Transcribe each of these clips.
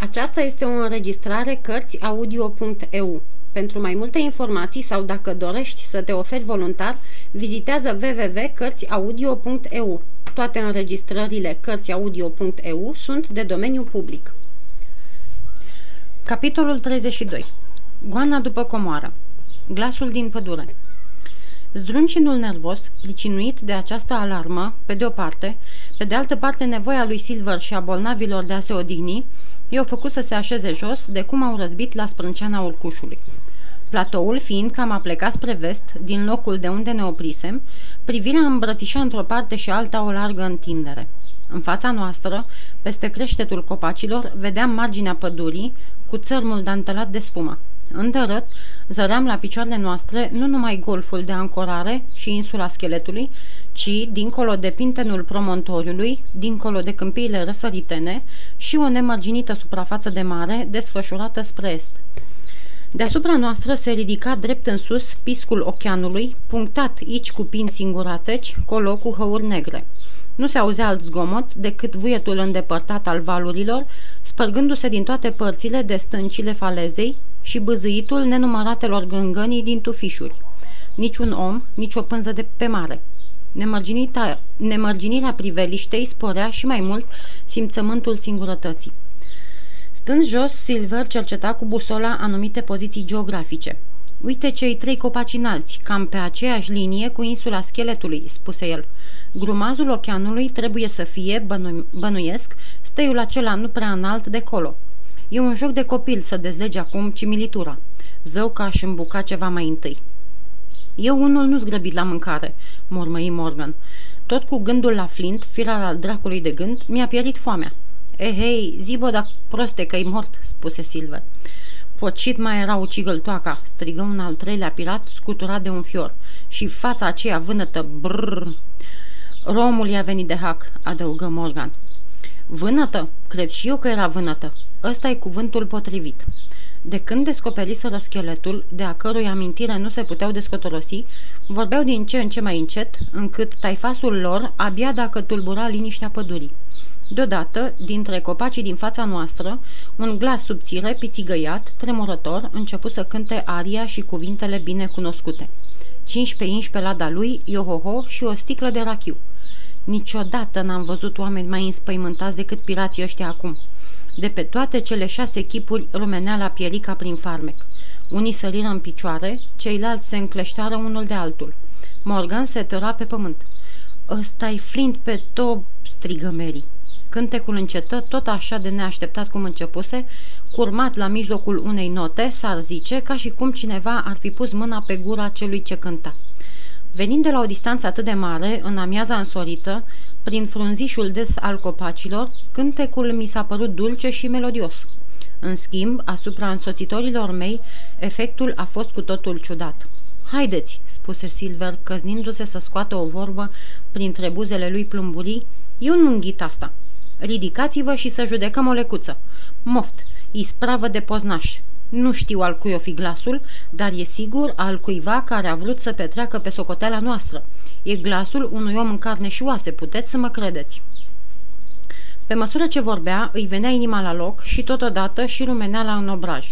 Aceasta este o înregistrare Cărțiaudio.eu. Pentru mai multe informații sau dacă dorești să te oferi voluntar, vizitează www.cărțiaudio.eu. Toate înregistrările Cărțiaudio.eu sunt de domeniu public. Capitolul 32 Goana după comoară Glasul din pădure Zdruncinul nervos, plicinuit de această alarmă, pe de o parte, pe de altă parte nevoia lui Silver și a bolnavilor de a se odihni, i-au făcut să se așeze jos de cum au răzbit la sprânceana urcușului. Platoul fiind cam a plecat spre vest, din locul de unde ne oprisem, privirea îmbrățișa într-o parte și alta o largă întindere. În fața noastră, peste creștetul copacilor, vedeam marginea pădurii, cu țărmul dantelat de spumă. Îndărât, zăream la picioarele noastre nu numai golful de ancorare și insula scheletului, ci, dincolo de pintenul promontoriului, dincolo de câmpiile răsăritene și o nemărginită suprafață de mare desfășurată spre est. Deasupra noastră se ridica drept în sus piscul oceanului, punctat aici cu pin singurateci, colo cu hăuri negre. Nu se auzea alt zgomot decât vuietul îndepărtat al valurilor, spărgându-se din toate părțile de stâncile falezei și băzâitul nenumăratelor gângănii din tufișuri. Niciun om, nici o pânză de pe mare. Nemărginirea priveliștei sporea și mai mult simțământul singurătății. Stând jos, Silver cerceta cu busola anumite poziții geografice. Uite cei trei copaci înalți, cam pe aceeași linie cu insula scheletului, spuse el. Grumazul oceanului trebuie să fie, bănu- bănuiesc, steiul acela nu prea înalt de colo. E un joc de copil să dezlege acum cimilitura. Zău că aș îmbuca ceva mai întâi. Eu unul nu zgrăbit la mâncare, mormăi Morgan. Tot cu gândul la Flint, firar al dracului de gând, mi-a pierit foamea. Ehei, zibo, dar proste că-i mort, spuse Silver. Pocit mai era ucigăltoaca, strigă un al treilea pirat scuturat de un fior. Și fața aceea vânătă, brrr. Romul i-a venit de hac, adăugă Morgan. Vânătă? Cred și eu că era vânătă. Ăsta e cuvântul potrivit. De când descoperiseră scheletul, de a cărui amintire nu se puteau descotorosi, vorbeau din ce în ce mai încet, încât taifasul lor abia dacă tulbura liniștea pădurii. Deodată, dintre copacii din fața noastră, un glas subțire, pițigăiat, tremurător, început să cânte aria și cuvintele bine cunoscute. 15 inși pe lada lui, iohoho și o sticlă de rachiu. Niciodată n-am văzut oameni mai înspăimântați decât pirații ăștia acum. De pe toate cele șase chipuri rumenea la pierica prin farmec. Unii săriră în picioare, ceilalți se încleșteară unul de altul. Morgan se tăra pe pământ. Ăsta-i flint pe top, strigă Mary. Cântecul încetă, tot așa de neașteptat cum începuse, curmat la mijlocul unei note, s-ar zice, ca și cum cineva ar fi pus mâna pe gura celui ce cânta. Venind de la o distanță atât de mare, în amiaza însorită, prin frunzișul des al copacilor, cântecul mi s-a părut dulce și melodios. În schimb, asupra însoțitorilor mei, efectul a fost cu totul ciudat. Haideți, spuse Silver, căznindu-se să scoată o vorbă printre buzele lui plumburii, eu nu înghit asta. Ridicați-vă și să judecăm o lecuță. Moft, ispravă de poznaș. Nu știu al cui o fi glasul, dar e sigur al cuiva care a vrut să petreacă pe socoteala noastră. E glasul unui om în carne și oase, puteți să mă credeți. Pe măsură ce vorbea, îi venea inima la loc și totodată și rumeneala în obraj.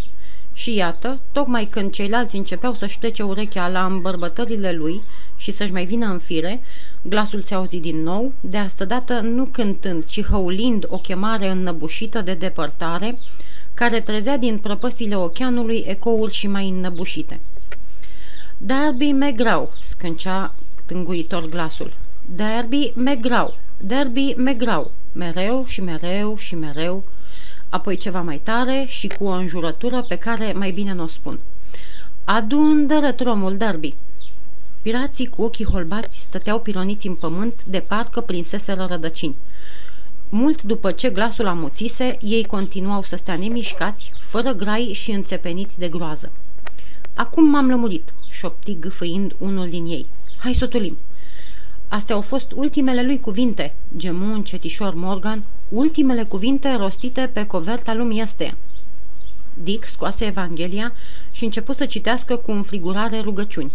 Și iată, tocmai când ceilalți începeau să-și plece urechea la îmbărbătările lui și să-și mai vină în fire, glasul se auzi din nou, de asta dată nu cântând, ci hăulind o chemare înnăbușită de depărtare, care trezea din prăpăstile oceanului ecouri și mai înnăbușite. Derby Megrau, scâncea tânguitor glasul. Derby Megrau, Derby Megrau, mereu și mereu și mereu, apoi ceva mai tare și cu o înjurătură pe care mai bine nu o spun. Adun dărătromul Derby. Pirații cu ochii holbați stăteau pironiți în pământ de parcă prinseseră rădăcini. Mult după ce glasul amuțise, ei continuau să stea nemișcați, fără grai și înțepeniți de groază. Acum m-am lămurit, șopti gâfâind unul din ei. Hai să tulim. Astea au fost ultimele lui cuvinte, gemu încetișor Morgan, ultimele cuvinte rostite pe coverta lumii astea. Dick scoase Evanghelia și început să citească cu înfrigurare rugăciuni.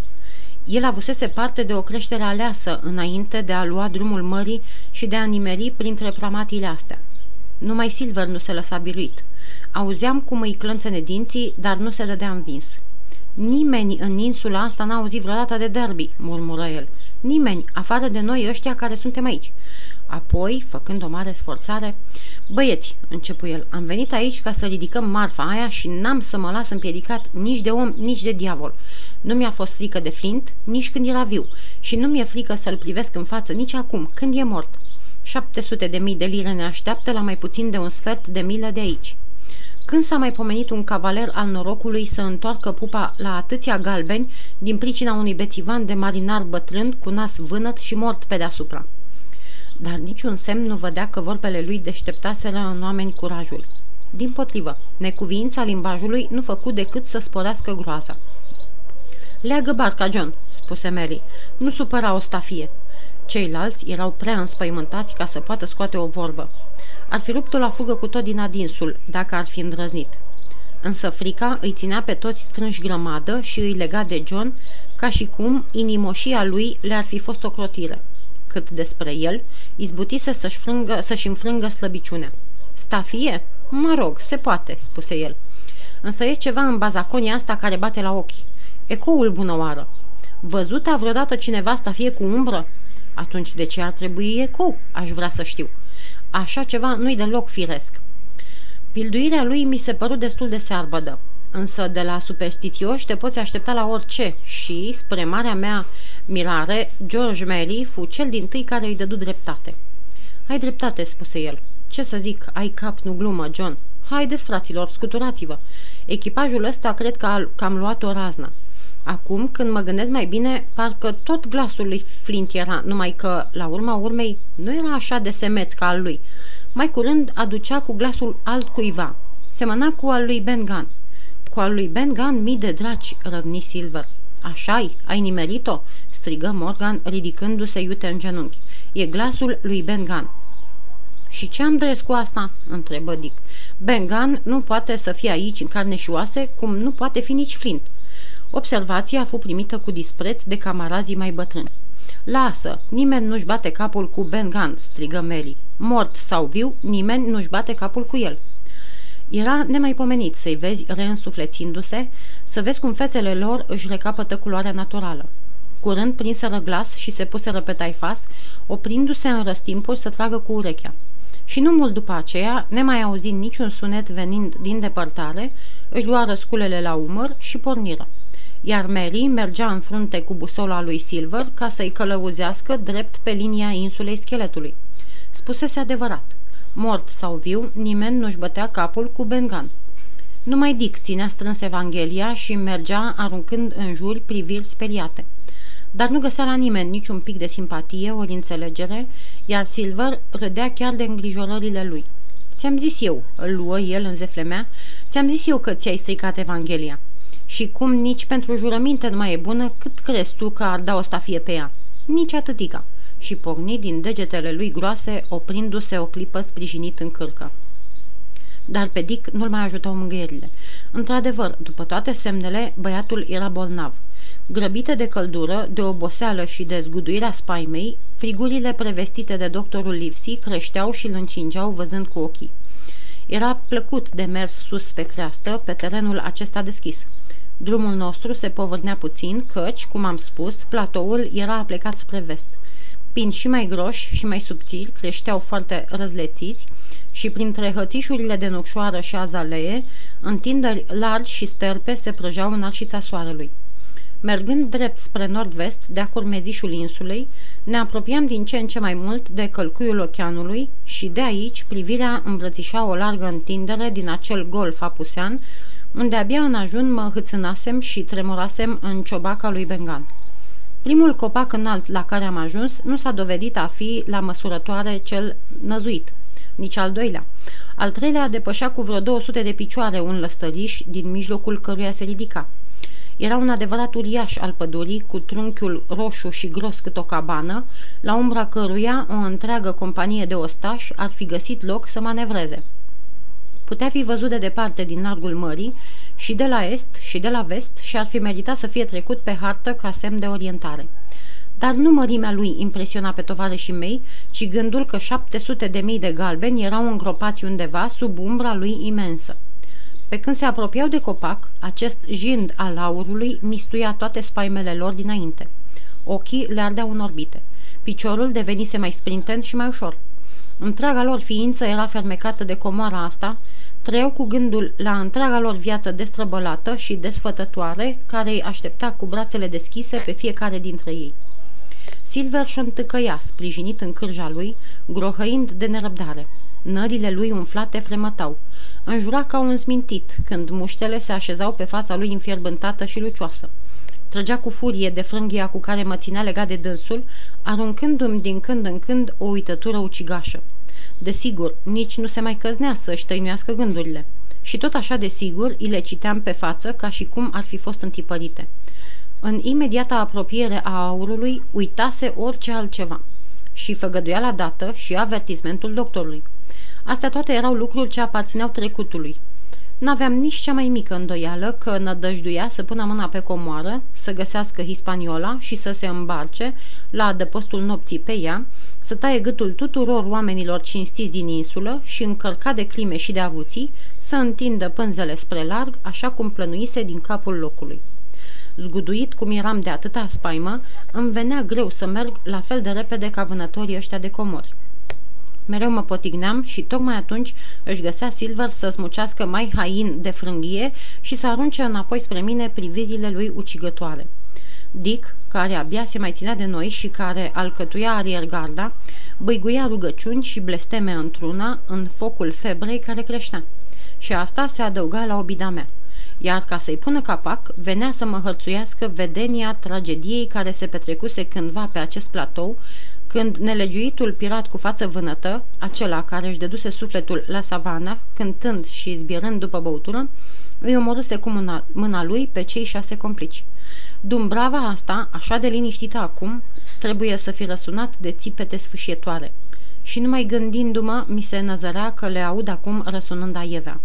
El avusese parte de o creștere aleasă înainte de a lua drumul mării și de a nimeri printre pramatiile astea. Numai Silver nu se lăsa biruit. Auzeam cum îi clănțene dinții, dar nu se dădea învins. Nimeni în insula asta n-a auzit vreodată de derby, murmură el. Nimeni, afară de noi ăștia care suntem aici. Apoi, făcând o mare sforțare, Băieți, începu el, am venit aici ca să ridicăm marfa aia și n-am să mă las împiedicat nici de om, nici de diavol. Nu mi-a fost frică de Flint, nici când era viu, și nu mi-e frică să-l privesc în față nici acum, când e mort. 700 de mii de lire ne așteaptă la mai puțin de un sfert de milă de aici. Când s-a mai pomenit un cavaler al norocului să întoarcă pupa la atâția galbeni din pricina unui bețivan de marinar bătrân cu nas vânăt și mort pe deasupra? Dar niciun semn nu vădea că vorbele lui deșteptaseră în oameni curajul. Din potrivă, necuviința limbajului nu făcu decât să sporească groaza. Leagă barca, John," spuse Mary. Nu supăra o stafie." Ceilalți erau prea înspăimântați ca să poată scoate o vorbă. Ar fi rupt-o la fugă cu tot din adinsul, dacă ar fi îndrăznit. Însă frica îi ținea pe toți strânși grămadă și îi lega de John, ca și cum inimoșia lui le-ar fi fost o crotire. Cât despre el, izbutise să-și, frângă, să-și înfrângă slăbiciunea. Stafie? Mă rog, se poate, spuse el. Însă e ceva în bazaconia asta care bate la ochi. Ecoul bunăoară. Văzuta vreodată cineva stafie cu umbră? Atunci de ce ar trebui ecou? Aș vrea să știu. Așa ceva nu-i deloc firesc. Pilduirea lui mi se păru destul de searbădă, însă de la superstițioși te poți aștepta la orice și, spre marea mea mirare, George Mary fu cel din tâi care îi dădu dreptate. Ai dreptate, spuse el. Ce să zic, ai cap, nu glumă, John. Haideți, fraților, scuturați-vă. Echipajul ăsta cred că, că am luat o razna. Acum, când mă gândesc mai bine, parcă tot glasul lui Flint era, numai că, la urma urmei, nu era așa de semeț ca al lui. Mai curând aducea cu glasul altcuiva. Semăna cu al lui Ben Gunn. Cu al lui Ben Gunn mii de draci, răgni Silver. Așa-i? Ai nimerit-o?" strigă Morgan, ridicându-se iute în genunchi. E glasul lui Ben Gunn. Și ce am dres cu asta?" întrebă Dick. Ben Gunn nu poate să fie aici în carne și oase, cum nu poate fi nici Flint. Observația a fost primită cu dispreț de camarazii mai bătrâni. Lasă, nimeni nu-și bate capul cu Ben Gunn, strigă Mary. Mort sau viu, nimeni nu-și bate capul cu el. Era nemaipomenit să-i vezi reînsuflețindu-se, să vezi cum fețele lor își recapătă culoarea naturală. Curând prinseră glas și se puseră pe taifas, oprindu-se în răstimpul să tragă cu urechea. Și nu mult după aceea, nemai auzind niciun sunet venind din depărtare, își lua răsculele la umăr și porniră iar Mary mergea în frunte cu busola lui Silver ca să-i călăuzească drept pe linia insulei scheletului. Spusese adevărat. Mort sau viu, nimeni nu-și bătea capul cu Bengan. Numai Dick ținea strâns Evanghelia și mergea aruncând în jur priviri speriate. Dar nu găsea la nimeni niciun pic de simpatie ori înțelegere, iar Silver râdea chiar de îngrijorările lui. Ți-am zis eu, îl luă el în zeflemea, ți-am zis eu că ți-ai stricat Evanghelia. Și cum nici pentru jurăminte nu mai e bună, cât crezi tu că ar da o stafie pe ea? Nici atâtica. Și porni din degetele lui groase, oprindu-se o clipă sprijinit în cârcă. Dar pe Dick nu-l mai ajutau mângâierile. Într-adevăr, după toate semnele, băiatul era bolnav. Grăbite de căldură, de oboseală și de zguduirea spaimei, frigurile prevestite de doctorul Livsi creșteau și îl încingeau văzând cu ochii. Era plăcut de mers sus pe creastă, pe terenul acesta deschis. Drumul nostru se povârnea puțin, căci, cum am spus, platoul era plecat spre vest. Pin și mai groși și mai subțiri creșteau foarte răzlețiți și printre hățișurile de nucșoară și azalee, întinderi largi și sterpe se prăjeau în arșița soarelui. Mergând drept spre nord-vest, de-a curmezișul insulei, ne apropiam din ce în ce mai mult de călcuiul oceanului și de aici privirea îmbrățișa o largă întindere din acel golf apusean, unde abia în ajun mă hâțânasem și tremurasem în ciobaca lui Bengan. Primul copac înalt la care am ajuns nu s-a dovedit a fi la măsurătoare cel năzuit, nici al doilea. Al treilea depășea cu vreo 200 de picioare un lăstăriș din mijlocul căruia se ridica. Era un adevărat uriaș al pădurii, cu trunchiul roșu și gros cât o cabană, la umbra căruia o întreagă companie de ostași ar fi găsit loc să manevreze. Putea fi văzut de departe din largul mării și de la est și de la vest și ar fi meritat să fie trecut pe hartă ca semn de orientare. Dar nu mărimea lui impresiona pe tovarășii mei, ci gândul că 700 de mii de galbeni erau îngropați undeva sub umbra lui imensă. Pe când se apropiau de copac, acest jind al aurului mistuia toate spaimele lor dinainte. Ochii le ardeau în orbite. Piciorul devenise mai sprintent și mai ușor. Întreaga lor ființă era fermecată de comoara asta, trăiau cu gândul la întreaga lor viață destrăbălată și desfătătoare, care îi aștepta cu brațele deschise pe fiecare dintre ei. Silver și întâcăia, sprijinit în cârja lui, grohăind de nerăbdare. Nările lui umflate fremătau. Înjura ca un smintit, când muștele se așezau pe fața lui înfierbântată și lucioasă. Trăgea cu furie de frânghia cu care mă ținea legat de dânsul, aruncându-mi din când în când o uitătură ucigașă. Desigur, nici nu se mai căznea să-și tăinuiască gândurile. Și tot așa de sigur, îi le citeam pe față ca și cum ar fi fost întipărite. În imediata apropiere a aurului, uitase orice altceva. Și făgăduia la dată și avertismentul doctorului. Astea toate erau lucruri ce aparțineau trecutului. N-aveam nici cea mai mică îndoială că nădăjduia să pună mâna pe comoară, să găsească hispaniola și să se îmbarce la adăpostul nopții pe ea, să taie gâtul tuturor oamenilor cinstiți din insulă și încărca de crime și de avuții, să întindă pânzele spre larg, așa cum plănuise din capul locului. Zguduit cum eram de atâta spaimă, îmi venea greu să merg la fel de repede ca vânătorii ăștia de comori. Mereu mă potigneam și tocmai atunci își găsea Silver să smucească mai hain de frânghie și să arunce înapoi spre mine privirile lui ucigătoare. Dick, care abia se mai ținea de noi și care alcătuia ariergarda, băiguia rugăciuni și blesteme într-una în focul febrei care creștea. Și asta se adăuga la obida mea. Iar ca să-i pună capac, venea să mă hărțuiască vedenia tragediei care se petrecuse cândva pe acest platou, când nelegiuitul pirat cu față vânătă, acela care își deduse sufletul la savana, cântând și zbierând după băutură, îi omorâse cu mâna, mâna lui pe cei șase complici. Dumbrava asta, așa de liniștită acum, trebuie să fi răsunat de țipete sfâșietoare. Și numai gândindu-mă, mi se năzărea că le aud acum răsunând aievea.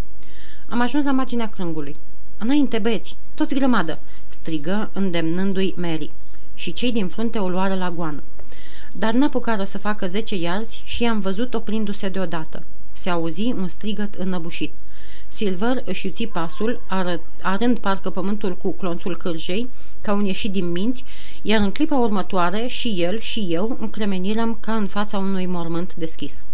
Am ajuns la marginea crângului. Înainte, băieți, toți grămadă!" strigă, îndemnându-i Mary. Și cei din frunte o luară la goană. Dar n-apucară să facă zece iarzi și i-am văzut oprindu-se deodată. Se auzi un strigăt înăbușit. Silver își uți pasul, ară, arând parcă pământul cu clonțul cârjei, ca un ieșit din minți, iar în clipa următoare și el și eu încremenirăm ca în fața unui mormânt deschis.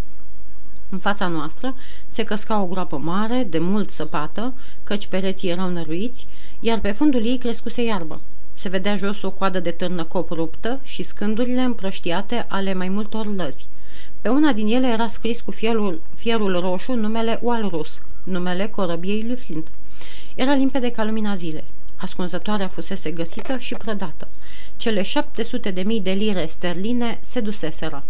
În fața noastră se căsca o groapă mare, de mult săpată, căci pereții erau năruiți, iar pe fundul ei crescuse iarbă. Se vedea jos o coadă de târnă cop ruptă și scândurile împrăștiate ale mai multor lăzi. Pe una din ele era scris cu fierul, fierul roșu numele Walrus, numele corăbiei lui Flint. Era limpede ca lumina zilei. Ascunzătoarea fusese găsită și prădată. Cele 700 de mii de lire sterline se duseseră.